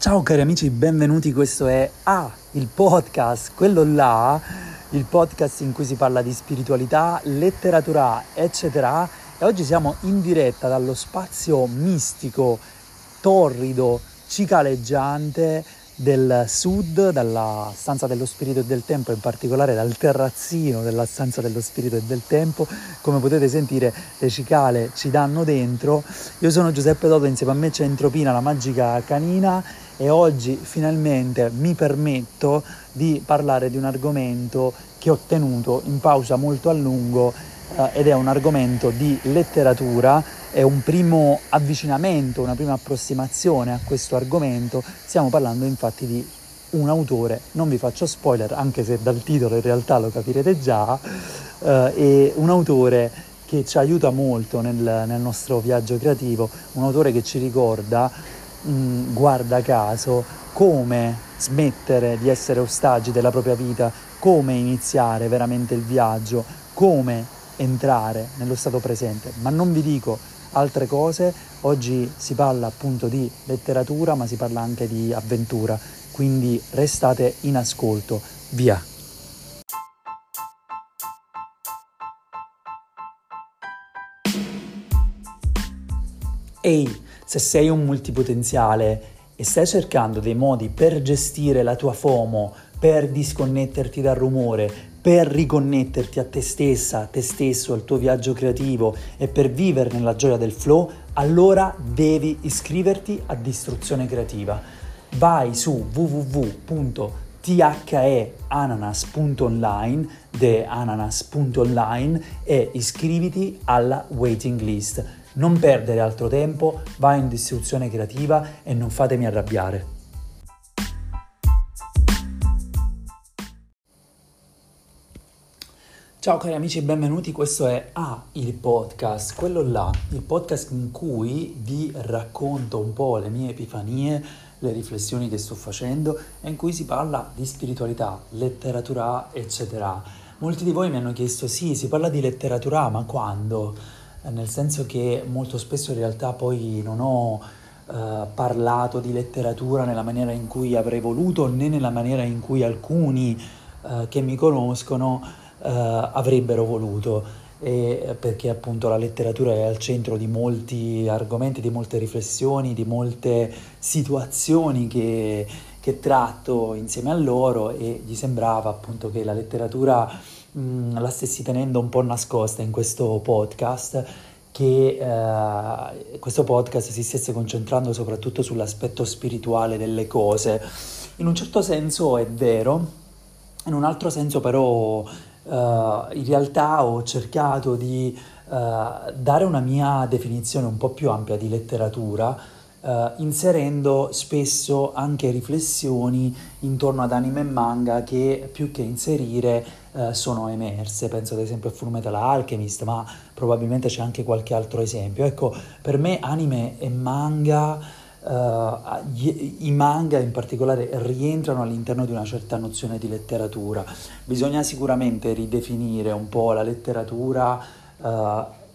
Ciao cari amici, benvenuti, questo è Ah, il podcast, quello là, il podcast in cui si parla di spiritualità, letteratura, eccetera. E oggi siamo in diretta dallo spazio mistico, torrido, cicaleggiante del sud, dalla stanza dello spirito e del tempo, in particolare dal terrazzino della stanza dello spirito e del tempo. Come potete sentire, le cicale ci danno dentro. Io sono Giuseppe Dodo, insieme a me c'è Entropina, la magica canina, e oggi finalmente mi permetto di parlare di un argomento che ho tenuto in pausa molto a lungo eh, ed è un argomento di letteratura è un primo avvicinamento, una prima approssimazione a questo argomento. Stiamo parlando infatti di un autore, non vi faccio spoiler, anche se dal titolo in realtà lo capirete già, eh, è un autore che ci aiuta molto nel, nel, nostro viaggio creativo, un autore che ci ricorda, mh, guarda caso, come smettere di essere ostaggi della propria vita, come iniziare veramente il viaggio, come entrare nello stato presente. Ma non vi dico altre cose. Oggi si parla appunto di letteratura, ma si parla anche di avventura, quindi restate in ascolto. Via! Ehi, se sei un multipotenziale e stai cercando dei modi per gestire la tua FOMO, per disconnetterti dal rumore, per riconnetterti a te stessa, a te stesso, al tuo viaggio creativo e per vivere nella gioia del flow, allora devi iscriverti a Distruzione Creativa. Vai su www.theananas.online, theananas.online e iscriviti alla waiting list. Non perdere altro tempo, vai in Distruzione Creativa e non fatemi arrabbiare. Ciao cari amici, benvenuti. Questo è Ah, il podcast, quello là, il podcast in cui vi racconto un po' le mie epifanie, le riflessioni che sto facendo e in cui si parla di spiritualità, letteratura, eccetera. Molti di voi mi hanno chiesto: "Sì, si parla di letteratura, ma quando?" Eh, nel senso che molto spesso in realtà poi non ho Uh, parlato di letteratura nella maniera in cui avrei voluto né nella maniera in cui alcuni uh, che mi conoscono eh, avrebbero voluto e perché appunto la letteratura è al centro di molti argomenti, di molte riflessioni, di molte situazioni che, che tratto insieme a loro e gli sembrava appunto che la letteratura mh, la stessi tenendo un po' nascosta in questo podcast che eh, questo podcast si stesse concentrando soprattutto sull'aspetto spirituale delle cose. In un certo senso è vero, in un altro senso però Uh, in realtà ho cercato di uh, dare una mia definizione un po' più ampia di letteratura, uh, inserendo spesso anche riflessioni intorno ad anime e manga che più che inserire sono emerse. Penso ad esempio a Fullmetal Alchemist, ma probabilmente c'è anche qualche altro esempio. Ecco, per me anime e manga Uh, i manga in particolare rientrano all'interno di una certa nozione di letteratura. Bisogna sicuramente ridefinire un po' la letteratura uh,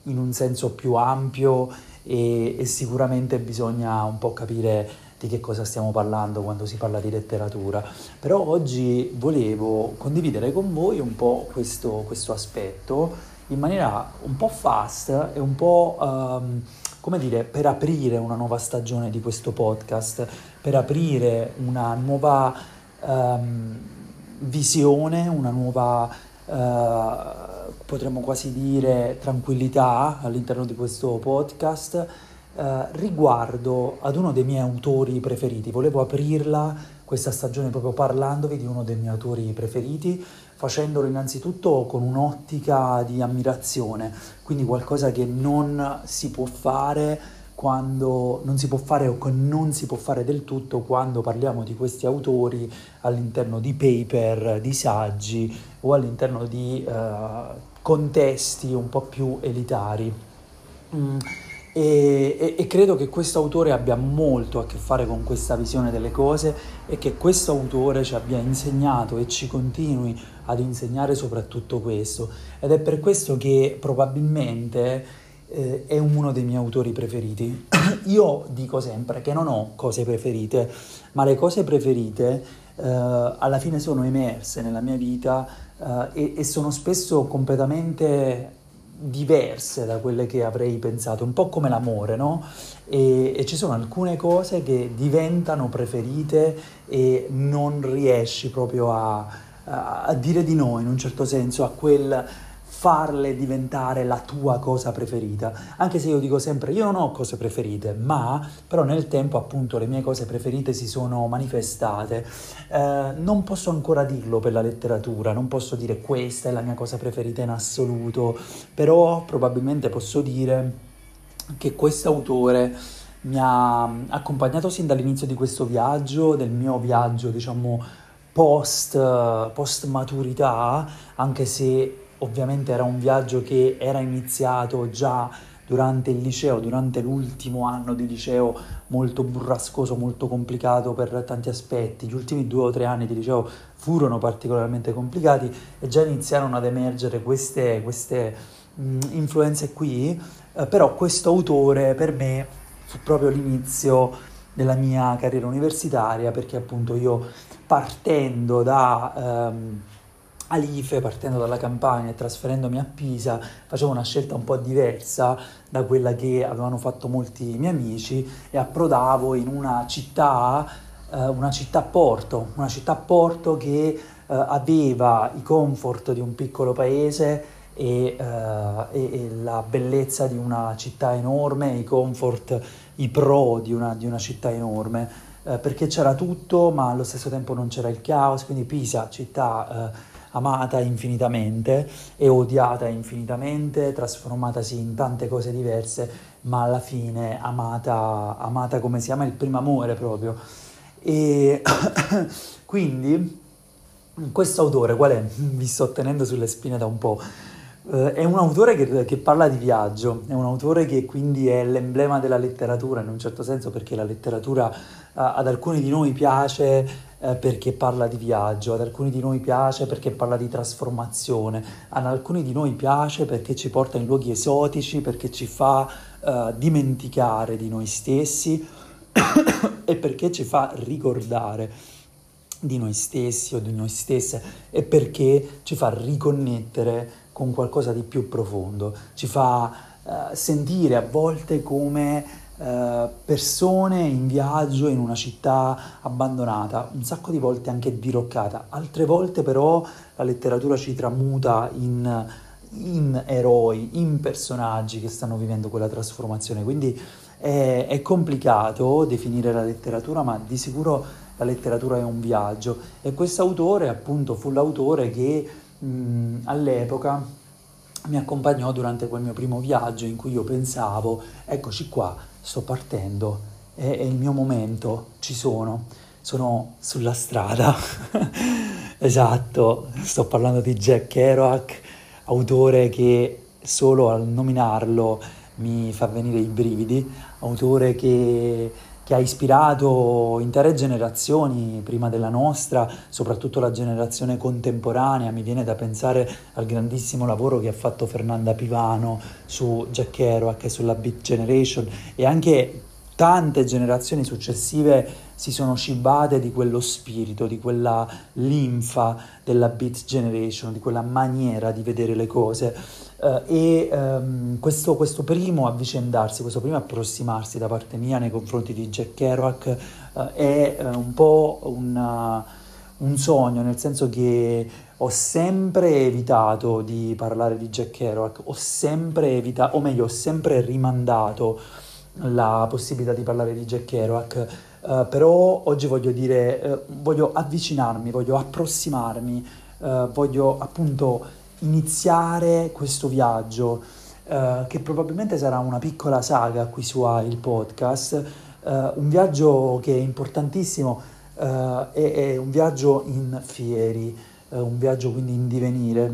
in un senso più ampio e, e, sicuramente bisogna un po' capire di che cosa stiamo parlando quando si parla di letteratura. Però oggi volevo condividere con voi un po' questo, questo aspetto in maniera un po' fast e un po'... Um, come dire, per aprire una nuova stagione di questo podcast, per aprire una nuova um, visione, una nuova, uh, potremmo quasi dire, tranquillità all'interno di questo podcast uh, riguardo ad uno dei miei autori preferiti. Volevo aprirla questa stagione proprio parlandovi di uno dei miei autori preferiti, facendolo innanzitutto con un'ottica di ammirazione, quindi qualcosa che non si può fare quando non si può fare o che non si può fare del tutto quando parliamo di questi autori all'interno di paper, di saggi o all'interno di uh, contesti un po' più elitari. Mm. E, e, e, credo che questo autore abbia molto a che fare con questa visione delle cose e che questo autore ci abbia insegnato e ci continui ad insegnare soprattutto questo. Ed è per questo che probabilmente eh, è uno dei miei autori preferiti. Io dico sempre che non ho cose preferite, ma le cose preferite eh, alla fine sono emerse nella mia vita eh, e, e sono spesso completamente diverse da quelle che avrei pensato, un po' come l'amore, no? E, e, ci sono alcune cose che diventano preferite e non riesci proprio a, a, a dire di no in un certo senso a quel farle diventare la tua cosa preferita. Anche se io dico sempre io non ho cose preferite, ma però nel tempo appunto le mie cose preferite si sono manifestate. Eh, non posso ancora dirlo per la letteratura, non posso dire questa è la mia cosa preferita in assoluto, però probabilmente posso dire che questo autore mi ha accompagnato sin dall'inizio di questo viaggio, del mio viaggio diciamo post, post maturità, anche se ovviamente era un viaggio che era iniziato già durante il liceo, durante l'ultimo anno di liceo molto burrascoso, molto complicato per tanti aspetti. Gli ultimi due o tre anni di liceo furono particolarmente complicati e già iniziarono ad emergere queste, queste mh, influenze qui, eh, però questo autore per me fu proprio l'inizio della mia carriera universitaria perché appunto io partendo da... Ehm, Alife, partendo dalla campagna e trasferendomi a Pisa, facevo una scelta un po' diversa da quella che avevano fatto molti miei amici e approdavo in una città, eh, una città porto, una città porto che eh, aveva i comfort di un piccolo paese e, eh, e, e, la bellezza di una città enorme, i comfort, i pro di una, di una città enorme, eh, perché c'era tutto ma allo stesso tempo non c'era il caos, quindi Pisa, città eh, amata infinitamente e odiata infinitamente, trasformatasi in tante cose diverse, ma alla fine amata, amata come si ama il primo amore proprio. E quindi questo autore, qual è? Vi sto tenendo sulle spine da un po'. Uh, è un autore che, che, parla di viaggio, è un autore che quindi è l'emblema della letteratura in un certo senso perché la letteratura uh, ad alcuni di noi piace eh, perché parla di viaggio, ad alcuni di noi piace perché parla di trasformazione, ad alcuni di noi piace perché ci porta in luoghi esotici, perché ci fa uh, dimenticare di noi stessi e perché ci fa ricordare di noi stessi o di noi stesse e perché ci fa riconnettere con qualcosa di più profondo, ci fa uh, sentire a volte come eh, persone in viaggio in una città abbandonata, un sacco di volte anche diroccata, altre volte però la letteratura ci tramuta in, in eroi, in personaggi che stanno vivendo quella trasformazione, quindi è, è complicato definire la letteratura, ma di sicuro la letteratura è un viaggio. E questo autore appunto fu l'autore che mh, all'epoca mi accompagnò durante quel mio primo viaggio in cui io pensavo, eccoci qua, sto partendo, è, è il mio momento, ci sono, sono sulla strada. esatto, sto parlando di Jack Kerouac, autore che solo al nominarlo mi fa venire i brividi, autore che che ha ispirato intere generazioni prima della nostra, soprattutto la generazione contemporanea. Mi viene da pensare al grandissimo lavoro che ha fatto Fernanda Pivano su Jack Kerouac e sulla Beat Generation e anche tante generazioni successive si sono cibate di quello spirito, di quella linfa della Beat Generation, di quella maniera di vedere le cose. Uh, e um, questo, questo, primo avvicendarsi, questo primo approssimarsi da parte mia nei confronti di Jack Kerouac uh, è uh, un po' una, un sogno, nel senso che ho sempre evitato di parlare di Jack Kerouac, ho sempre evitato, o meglio, ho sempre rimandato la possibilità di parlare di Jack Kerouac, però oggi voglio dire, voglio avvicinarmi, voglio approssimarmi, voglio appunto iniziare questo viaggio, eh, che probabilmente sarà una piccola saga qui su il podcast, eh, un viaggio che è importantissimo, eh, è, è, un viaggio in fieri, eh, un viaggio quindi in divenire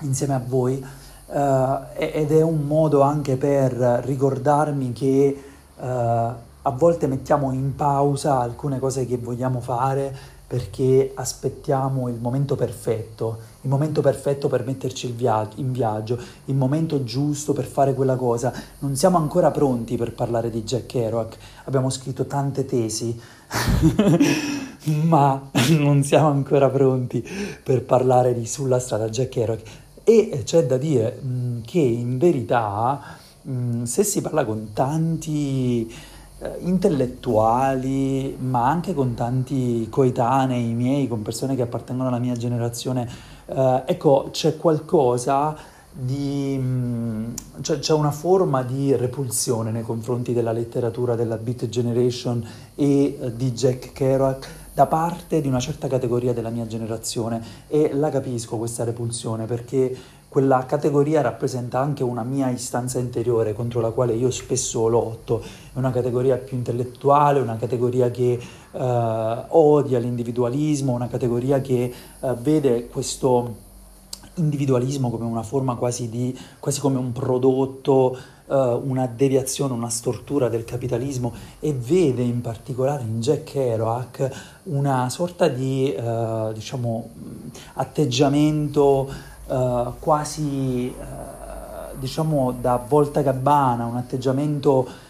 insieme a voi. Eh, ed è un modo anche per ricordarmi che eh, a volte mettiamo in pausa alcune cose che vogliamo fare perché aspettiamo il momento perfetto, il momento perfetto per metterci in viaggio, il momento giusto per fare quella cosa. Non siamo ancora pronti per parlare di Jack Kerouac, abbiamo scritto tante tesi, ma non siamo ancora pronti per parlare di Sulla strada Jack Kerouac. E c'è da dire mm, che in verità, mm, se si parla con tanti intellettuali, ma anche con tanti coetanei miei, con persone che appartengono alla mia generazione, eh, ecco, c'è qualcosa di... Mm, cioè, c'è una forma di repulsione nei confronti della letteratura della Beat Generation e eh, di Jack Kerouac da parte di una certa categoria della mia generazione. E la capisco questa repulsione perché quella categoria rappresenta anche una mia istanza interiore contro la quale io spesso lotto, è una categoria più intellettuale, una categoria che eh, odia l'individualismo, una categoria che eh, vede questo individualismo come una forma quasi di, quasi come un prodotto, uh, una deviazione, una stortura del capitalismo e vede in particolare in Jack Kerouac una sorta di, uh, diciamo, atteggiamento uh, quasi, diciamo, da volta gabbana, un atteggiamento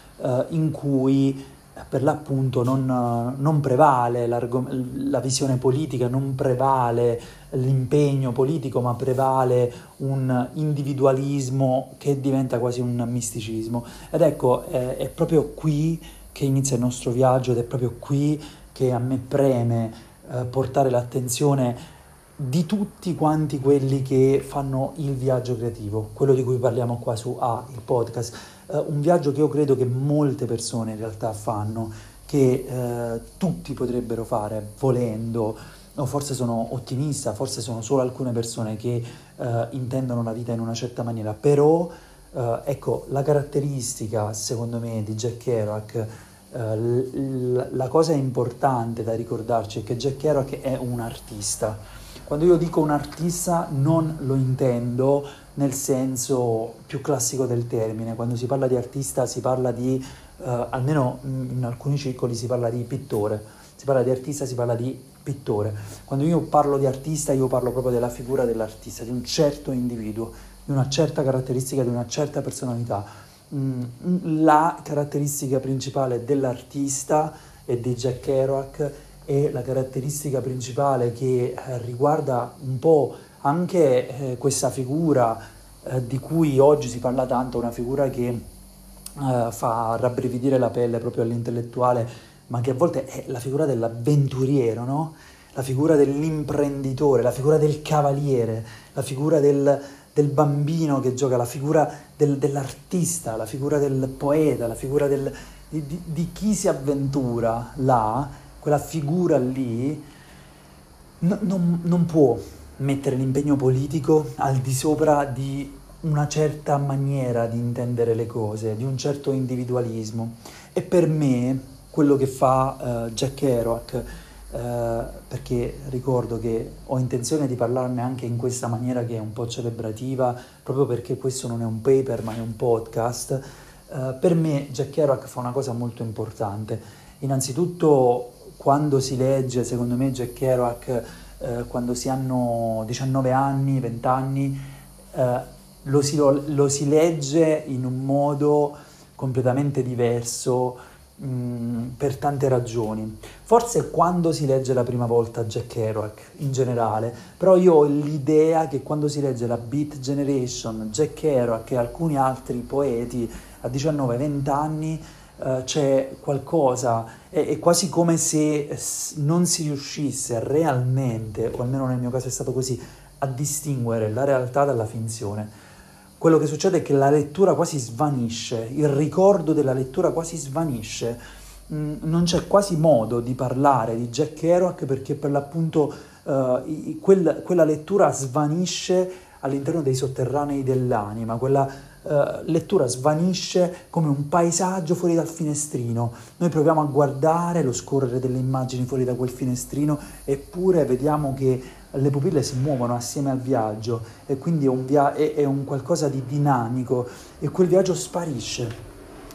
in cui per l'appunto non, non prevale la visione politica, non prevale l'impegno politico, ma prevale un individualismo che diventa quasi un misticismo. Ed ecco, è, è proprio qui che inizia il nostro viaggio ed è proprio qui che a me preme eh, portare l'attenzione di tutti quanti quelli che fanno il viaggio creativo, quello di cui parliamo qua su A, il podcast, uh, un viaggio che io credo che molte persone in realtà fanno, che uh, tutti potrebbero fare volendo, o forse sono ottimista, forse sono solo alcune persone che uh, intendono la vita in una certa maniera, però ecco, la caratteristica secondo me di Jack Kerouac la cosa importante da ricordarci è che Jack Kerouac è un artista quando io dico un artista non lo intendo nel senso più classico del termine, quando si parla di artista si parla di, eh, almeno in alcuni circoli si parla di pittore, si parla di artista si parla di pittore. Quando io parlo di artista io parlo proprio della figura dell'artista, di un certo individuo, di una certa caratteristica, di una certa personalità. Mm, la caratteristica principale dell'artista e di Jack Kerouac e la caratteristica principale che eh, riguarda un po' anche eh, questa figura eh, di cui oggi si parla tanto, una figura che fa rabbrividire la pelle proprio all'intellettuale, ma che a volte è la figura dell'avventuriero, no? la figura dell'imprenditore, la figura del cavaliere, la figura del, del bambino che gioca, la figura del, dell'artista, la figura del poeta, la figura del, di, di, di chi si avventura là quella figura lì no, non, non può mettere l'impegno politico al di sopra di una certa maniera di intendere le cose, di un certo individualismo. E per me quello che fa uh, Jack Kerouac, uh, perché ricordo che ho intenzione di parlarne anche in questa maniera che è un po' celebrativa, proprio perché questo non è un paper ma è un podcast, uh, per me Jack Kerouac fa una cosa molto importante. Innanzitutto quando si legge, secondo me, Jack Kerouac, eh, quando si hanno 19 anni, 20 anni, eh, lo, si, lo, lo, si, legge in un modo completamente diverso mm, per tante ragioni. Forse quando si legge la prima volta Jack Kerouac in generale, però io ho l'idea che quando si legge la Beat Generation, Jack Kerouac e alcuni altri poeti a 19-20 anni, uh, c'è qualcosa, è, è, quasi come se non si riuscisse realmente, o almeno nel mio caso è stato così, a distinguere la realtà dalla finzione. Quello che succede è che la lettura quasi svanisce, il ricordo della lettura quasi svanisce, mm, non c'è quasi modo di parlare di Jack Kerouac perché per l'appunto uh, quel, quella lettura svanisce all'interno dei sotterranei dell'anima, quella uh, lettura svanisce come un paesaggio fuori dal finestrino. Noi proviamo a guardare lo scorrere delle immagini fuori da quel finestrino, eppure vediamo che le pupille si muovono assieme al viaggio e quindi è un, via- è, è un qualcosa di dinamico e quel viaggio sparisce.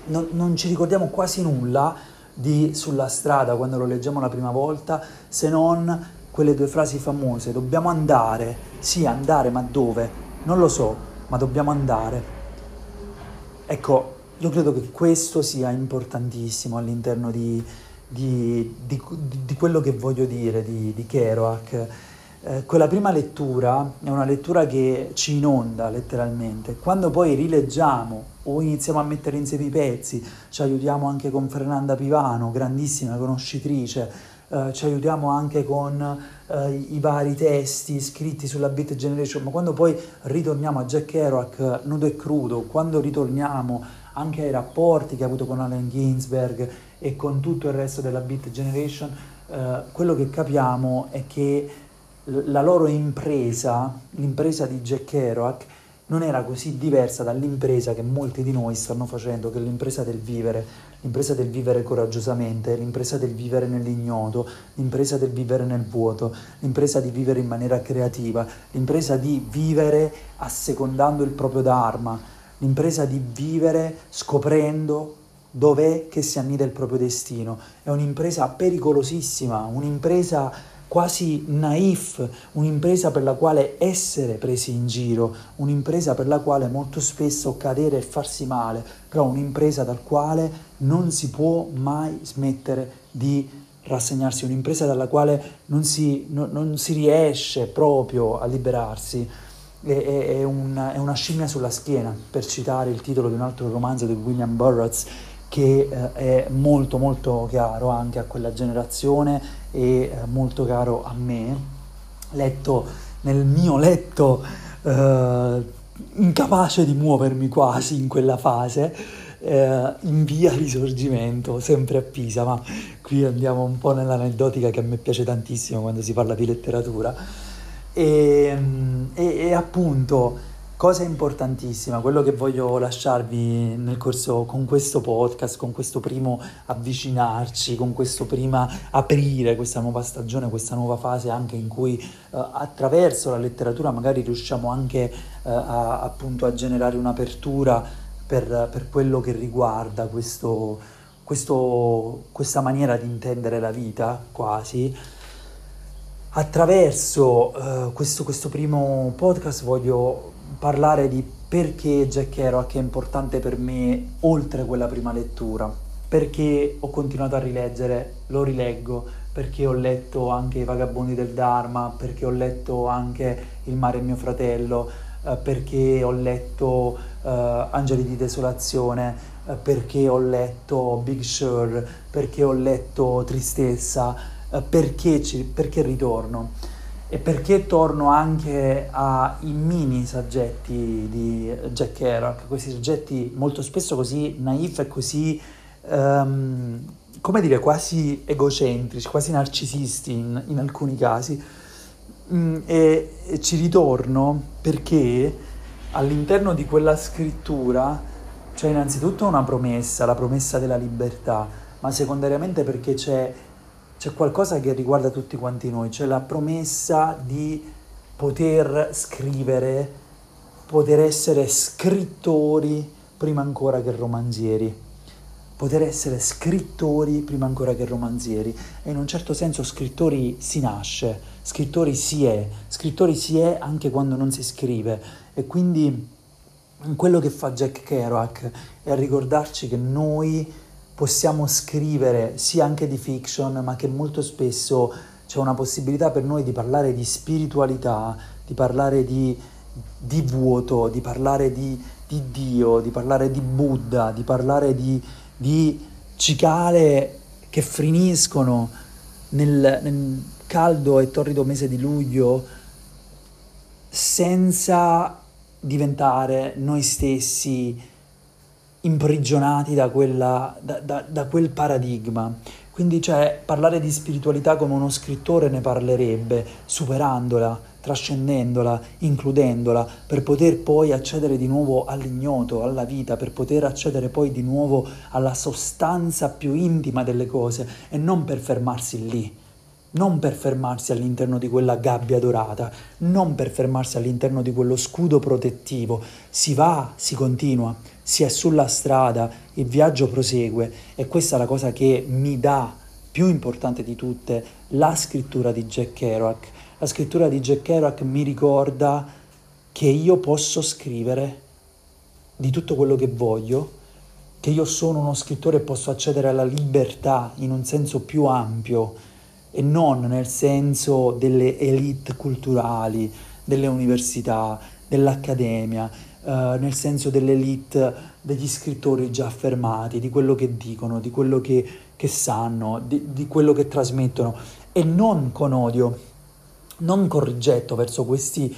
Non, non ci ricordiamo quasi nulla di Sulla strada quando lo leggiamo la prima volta se non quelle due frasi famose, dobbiamo andare, sì andare, ma dove? Non lo so, ma dobbiamo andare. Ecco, io credo che questo sia importantissimo all'interno di, di, di, di quello che voglio dire di, Kerouac. Eh, quella prima lettura è una lettura che ci inonda letteralmente. Quando poi rileggiamo o iniziamo a mettere insieme i pezzi, ci aiutiamo anche con Fernanda Pivano, grandissima conoscitrice, eh, ci aiutiamo anche con eh, i vari testi scritti sulla Beat Generation, ma quando poi ritorniamo a Jack Kerouac nudo e crudo, quando ritorniamo anche ai rapporti che ha avuto con Allen Ginsberg e con tutto il resto della Beat Generation, eh, quello che capiamo è che la loro impresa, l'impresa di Jack Kerouac, non era così diversa dall'impresa che molti di noi stanno facendo, che è l'impresa del vivere, l'impresa del vivere coraggiosamente, l'impresa del vivere nell'ignoto, l'impresa del vivere nel vuoto, l'impresa di vivere in maniera creativa, l'impresa di vivere assecondando il proprio dharma, l'impresa di vivere scoprendo dov'è che si annida il proprio destino. È un'impresa pericolosissima, un'impresa quasi naif, un'impresa per la quale essere presi in giro, un'impresa per la quale molto spesso cadere e farsi male, però un'impresa dal quale non si può mai smettere di rassegnarsi, un'impresa dalla quale non si, no, non si riesce proprio a liberarsi. È, è, una, è una scimmia sulla schiena, per citare il titolo di un altro romanzo di William Burroughs, che eh, è molto molto caro anche a quella generazione e eh, molto caro a me, letto nel mio letto eh, incapace di muovermi quasi in quella fase, eh, in via Risorgimento, sempre a Pisa, ma qui andiamo un po' nell'aneddotica che a me piace tantissimo quando si parla di letteratura. E, e, e appunto Cosa importantissima, quello che voglio lasciarvi nel corso con questo podcast, con questo primo avvicinarci, con questo prima aprire questa nuova stagione, questa nuova fase anche in cui eh, attraverso la letteratura magari riusciamo anche eh, a, appunto a generare un'apertura per, per quello che riguarda questo, questo, questa maniera di intendere la vita quasi. Attraverso uh, questo, questo primo podcast voglio parlare di perché Jack Kerouac è importante per me oltre quella prima lettura, perché ho continuato a rileggere, lo rileggo, perché ho letto anche I Vagabondi del Dharma, perché ho letto anche Il mare è mio fratello, eh, perché ho letto eh, Angeli di desolazione, eh, perché ho letto Big Sur, perché ho letto Tristezza, eh, perché, ci, perché ritorno e perché torno anche ai mini saggetti di Jack Kerouac, questi soggetti molto spesso così naif e così, um, come dire, quasi egocentrici, quasi narcisisti in, in alcuni casi. Mm, e, e ci ritorno perché all'interno di quella scrittura c'è innanzitutto una promessa, la promessa della libertà, ma secondariamente perché c'è c'è qualcosa che riguarda tutti quanti noi, c'è la promessa di poter scrivere, poter essere scrittori prima ancora che romanzieri, poter essere scrittori prima ancora che romanzieri. E in un certo senso scrittori si nasce, scrittori si è, scrittori si è anche quando non si scrive. E quindi quello che fa Jack Kerouac è ricordarci che noi possiamo scrivere sia anche di fiction, ma che molto spesso c'è una possibilità per noi di parlare di spiritualità, di parlare di, di vuoto, di parlare di, di, Dio, di parlare di Buddha, di parlare di, di cicale che finiscono nel, nel caldo e torrido mese di luglio senza diventare noi stessi imprigionati da, quella, da, da, da, quel paradigma. Quindi cioè, parlare di spiritualità come uno scrittore ne parlerebbe, superandola, trascendendola, includendola, per poter poi accedere di nuovo all'ignoto, alla vita, per poter accedere poi di nuovo alla sostanza più intima delle cose e non per fermarsi lì non per fermarsi all'interno di quella gabbia dorata, non per fermarsi all'interno di quello scudo protettivo. Si va, si continua, si è sulla strada, il viaggio prosegue e questa è la cosa che mi dà più importante di tutte, la scrittura di Jack Kerouac. La scrittura di Jack Kerouac mi ricorda che io posso scrivere di tutto quello che voglio, che io sono uno scrittore e posso accedere alla libertà in un senso più ampio e non nel senso delle elite culturali, delle università, dell'accademia, eh, nel senso dell'elite degli scrittori già affermati, di quello che dicono, di quello che, che sanno, di, di quello che trasmettono. E non con odio, non con rigetto verso questi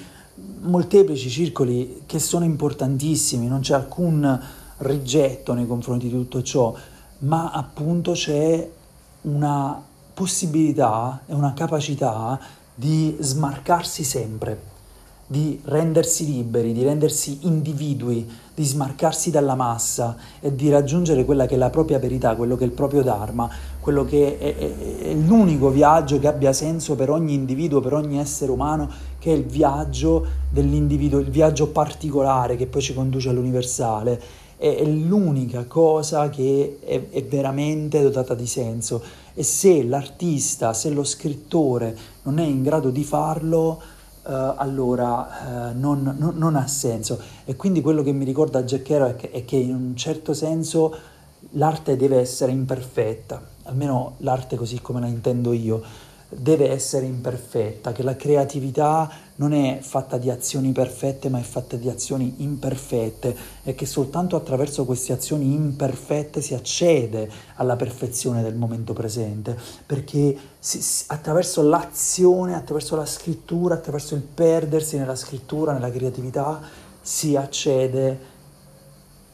molteplici circoli che sono importantissimi, non c'è alcun rigetto nei confronti di tutto ciò, ma appunto c'è una possibilità e una capacità di smarcarsi sempre di rendersi liberi, di rendersi individui, di smarcarsi dalla massa e di raggiungere quella che è la propria verità, quello che è il proprio Dharma, quello che è, è, è l'unico viaggio che abbia senso per ogni individuo, per ogni essere umano, che è il viaggio dell'individuo, il viaggio particolare che poi ci conduce all'universale. È, è l'unica cosa che è, è veramente dotata di senso e se l'artista, se lo scrittore non è in grado di farlo, Uh, allora uh, non, non, non, ha senso. E quindi quello che mi ricorda Jack Kerouac è che in un certo senso l'arte deve essere imperfetta, almeno l'arte così come la intendo io deve essere imperfetta, che la creatività non è fatta di azioni perfette, ma è fatta di azioni imperfette e che soltanto attraverso queste azioni imperfette si accede alla perfezione del momento presente, perché si, attraverso l'azione, attraverso la scrittura, attraverso il perdersi nella scrittura, nella creatività, si accede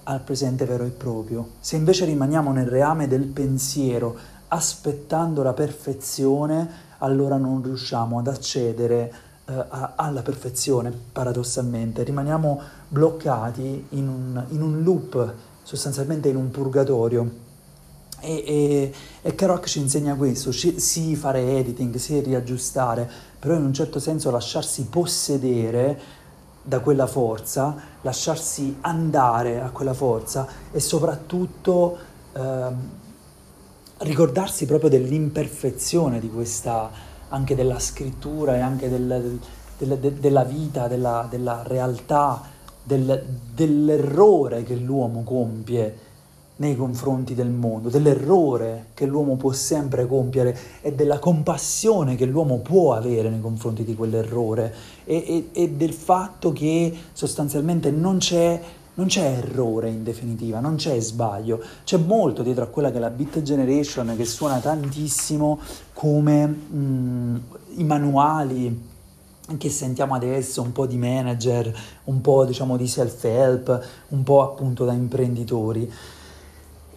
al presente vero e proprio. Se invece rimaniamo nel reame del pensiero, aspettando la perfezione, allora non riusciamo ad accedere eh, a, alla perfezione, paradossalmente. Rimaniamo bloccati in un, in un loop, sostanzialmente in un purgatorio. E, e, e Kerouac ci insegna questo, ci, sì fare editing, sì riaggiustare, però in un certo senso lasciarsi possedere da quella forza, lasciarsi andare a quella forza e soprattutto eh, ricordarsi proprio dell'imperfezione di questa, anche della scrittura e anche del, del, del, della vita, della, della realtà, dell'errore che l'uomo compie nei confronti del mondo, dell'errore che l'uomo può sempre compiere e della compassione che l'uomo può avere nei confronti di quell'errore e, e, e del fatto che sostanzialmente non c'è non c'è errore in definitiva, non c'è sbaglio, c'è molto dietro a quella che è la Beat Generation che suona tantissimo come mh, mm, i manuali che sentiamo adesso, un po' di manager, un po' diciamo di self-help, un po' appunto da imprenditori.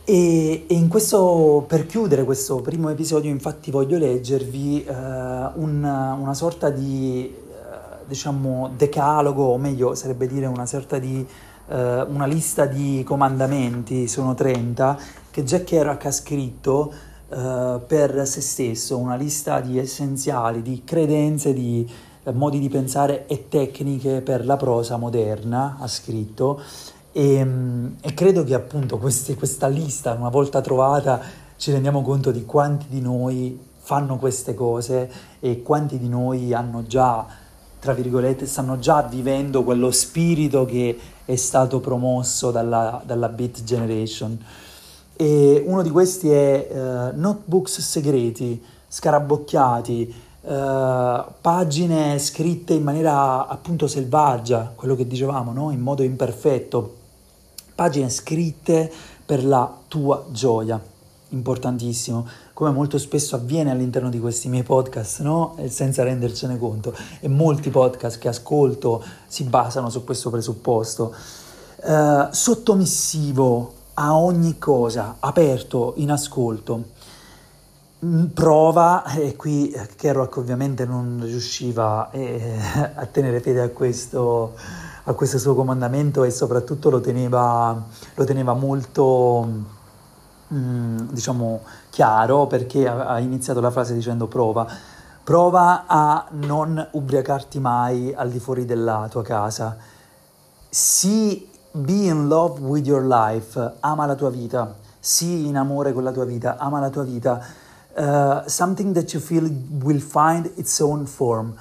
E, e questo, per chiudere questo primo episodio, infatti, voglio leggervi uh, una, una sorta di, uh, diciamo, decalogo, o meglio, sarebbe dire una sorta di eh, una lista di comandamenti, sono 30, che Jack Kerouac ha scritto eh, per se stesso, una lista di essenziali, di credenze, di eh, modi di pensare e tecniche per la prosa moderna, ha scritto. E, e credo che appunto questi, questa lista, una volta trovata, ci rendiamo conto di quanti di noi fanno queste cose e quanti di noi hanno già tra virgolette, stanno già vivendo quello spirito che è stato promosso dalla, dalla Beat Generation. E uno di questi è uh, notebooks segreti, scarabocchiati, uh, pagine scritte in maniera appunto selvaggia, quello che dicevamo, no? in modo imperfetto, pagine scritte per la tua gioia importantissimo, come molto spesso avviene all'interno di questi miei podcast, no? senza rendercene conto. E molti podcast che ascolto si basano su questo presupposto. Uh, sottomissivo a ogni cosa, aperto in ascolto. Mm, prova, e qui Kerouac ovviamente non riusciva eh, a tenere fede a questo, a questo suo comandamento e soprattutto lo teneva, lo teneva molto Mm, diciamo, chiaro perché ha iniziato la frase dicendo prova. Prova a non ubriacarti mai al di fuori della tua casa. Sii be in love with your life, ama la tua vita, sii in amore con la tua vita, ama la tua vita. Uh, something that you feel will find its own form,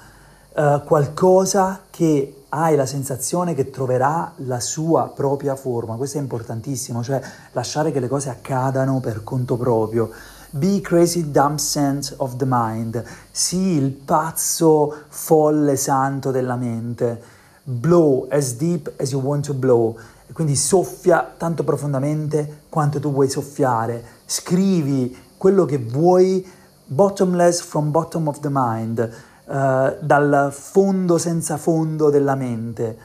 uh, qualcosa che hai la sensazione che troverà la sua propria forma, questo è importantissimo, cioè lasciare che le cose accadano per conto proprio. Be crazy dumb sense of the mind, sii il pazzo folle santo della mente. Blow as deep as you want to blow, quindi soffia tanto profondamente quanto tu vuoi soffiare. Scrivi quello che vuoi, bottomless from bottom of the mind, uh, dal fondo senza fondo della mente.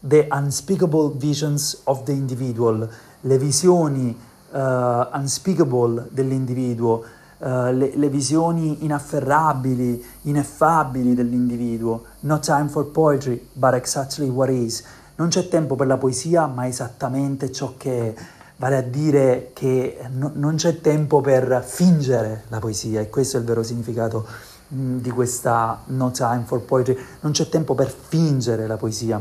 The unspeakable visions of the individual, le visioni uh, unspeakable dell'individuo, uh, le, le, visioni inafferrabili, ineffabili dell'individuo. No time for poetry, but exactly what is. Non c'è tempo per la poesia, ma esattamente ciò che è vale a dire che no, non c'è tempo per fingere la poesia e questo è il vero significato di questa No Time for Poetry, non c'è tempo per fingere la poesia.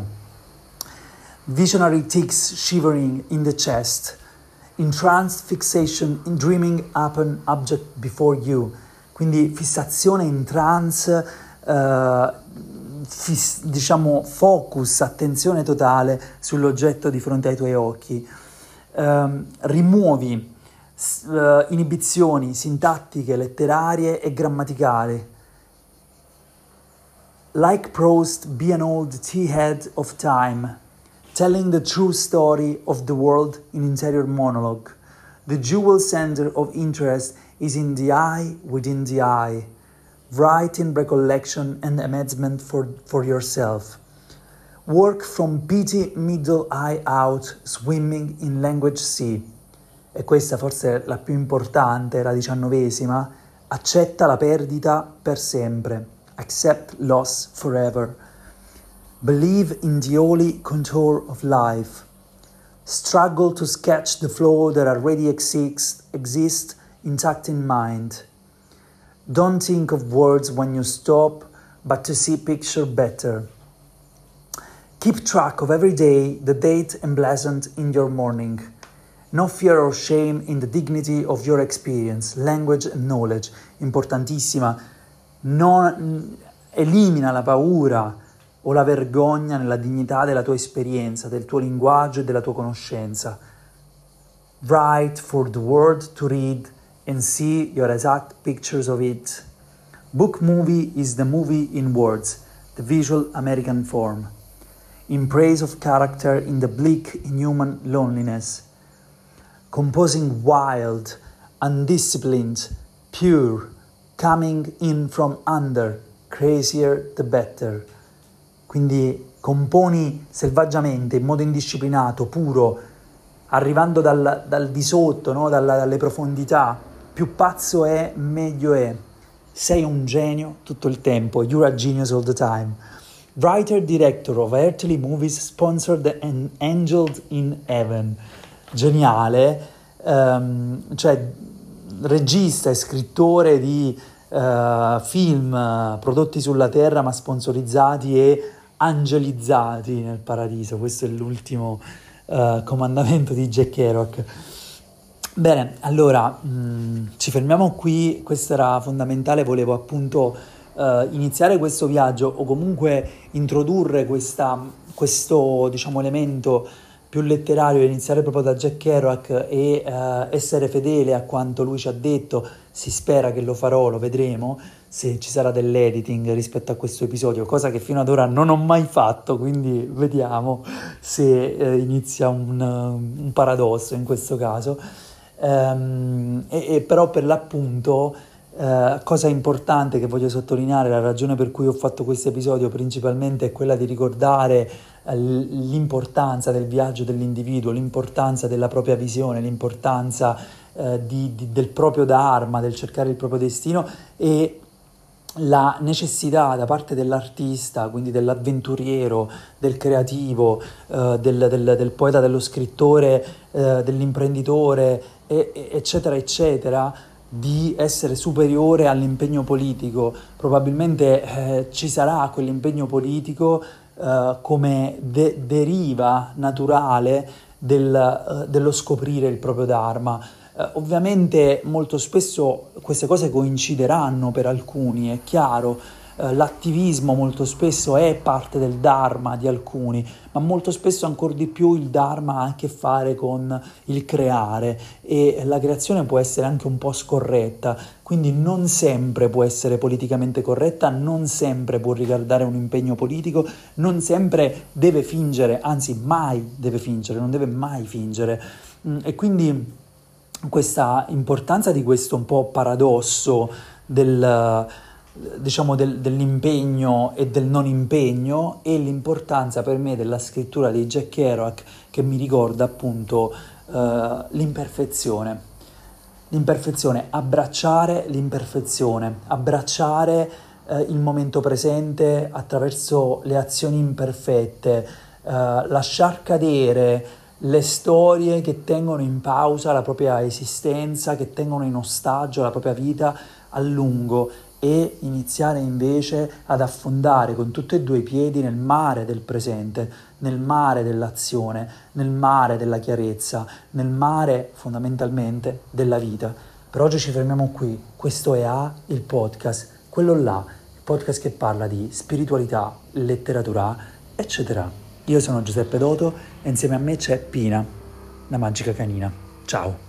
Visionary ticks shivering in the chest, entranced fixation in dreaming up an object before you, quindi fissazione in trance, uh, fis- diciamo focus, attenzione totale sull'oggetto di fronte ai tuoi occhi ehm, rimuovi uh, inibizioni sintattiche, letterarie e grammaticali. Like Proust, be an old tea-head of time, telling the true story of the world in interior monologue. The jewel center of interest is in the eye within the eye. Write in recollection and amazement for, for yourself. Work from pity middle eye out, swimming in language sea. E questa forse la più importante, la diciannovesima. Accetta la perdita per sempre. Accept loss forever. Believe in the holy contour of life. Struggle to sketch the flow that already exists, exists intact in mind. Don't think of words when you stop, but to see picture better. Keep track of every day the date emblazoned in your morning. No fear or shame in the dignity of your experience, language and knowledge. Importantissima. Non, elimina la paura o la vergogna nella dignità della tua esperienza, del tuo linguaggio e della tua conoscenza. Write for the world to read and see your exact pictures of it. Book movie is the movie in words, the visual American form in praise of character in the bleak, inhuman loneliness, composing wild, undisciplined, pure, coming in from under, crazier the better. Quindi componi selvaggiamente, in modo indisciplinato, puro, arrivando dal, dal di sotto, no? Dalla, dalle profondità. Più pazzo è, meglio è. Sei un genio tutto il tempo. You're a genius all the time writer director of earthly movies sponsored and angeled in heaven. Geniale, um, cioè regista e scrittore di uh, film prodotti sulla terra ma sponsorizzati e angelizzati nel paradiso. Questo è l'ultimo uh, comandamento di Jack Kerouac. Bene, allora mh, mm, ci fermiamo qui, questo era fondamentale, volevo appunto uh, iniziare questo viaggio o comunque introdurre questa, questo diciamo, elemento più letterario, iniziare proprio da Jack Kerouac e uh, essere fedele a quanto lui ci ha detto, si spera che lo farò, lo vedremo se ci sarà dell'editing rispetto a questo episodio, cosa che fino ad ora non ho mai fatto, quindi vediamo se uh, inizia un, un, paradosso in questo caso. Um, e, e però per l'appunto eh, cosa importante che voglio sottolineare, la ragione per cui ho fatto questo episodio principalmente è quella di ricordare eh, l'importanza del viaggio dell'individuo, l'importanza della propria visione, l'importanza eh, di, di, del proprio dharma, del cercare il proprio destino e la necessità da parte dell'artista, quindi dell'avventuriero, del creativo, eh, del, del, del, poeta, dello scrittore, eh, dell'imprenditore, e, eccetera, eccetera, di essere superiore all'impegno politico, probabilmente eh, ci sarà quell'impegno politico uh, come de- deriva naturale del, uh, dello scoprire il proprio Dharma. Uh, ovviamente molto spesso queste cose coincideranno per alcuni, è chiaro, eh, l'attivismo molto spesso è parte del Dharma di alcuni, ma molto spesso ancora di più il Dharma ha a che fare con il creare e la creazione può essere anche un po' scorretta, quindi non sempre può essere politicamente corretta, non sempre può riguardare un impegno politico, non sempre deve fingere, anzi mai deve fingere, non deve mai fingere. Mm, e quindi questa importanza di questo un po' paradosso del diciamo del, dell'impegno e del non impegno e l'importanza per me della scrittura di Jack Kerouac che mi ricorda appunto uh, l'imperfezione. L'imperfezione, abbracciare l'imperfezione, abbracciare uh, il momento presente attraverso le azioni imperfette, uh, lasciar cadere le storie che tengono in pausa la propria esistenza, che tengono in ostaggio la propria vita a lungo e iniziare invece ad affondare con tutti e due i piedi nel mare del presente, nel mare dell'azione, nel mare della chiarezza, nel mare fondamentalmente della vita. Per oggi ci fermiamo qui, questo è A, il podcast, quello là, il podcast che parla di spiritualità, letteratura, eccetera. Io sono Giuseppe Doto e insieme a me c'è Pina, la magica canina. Ciao!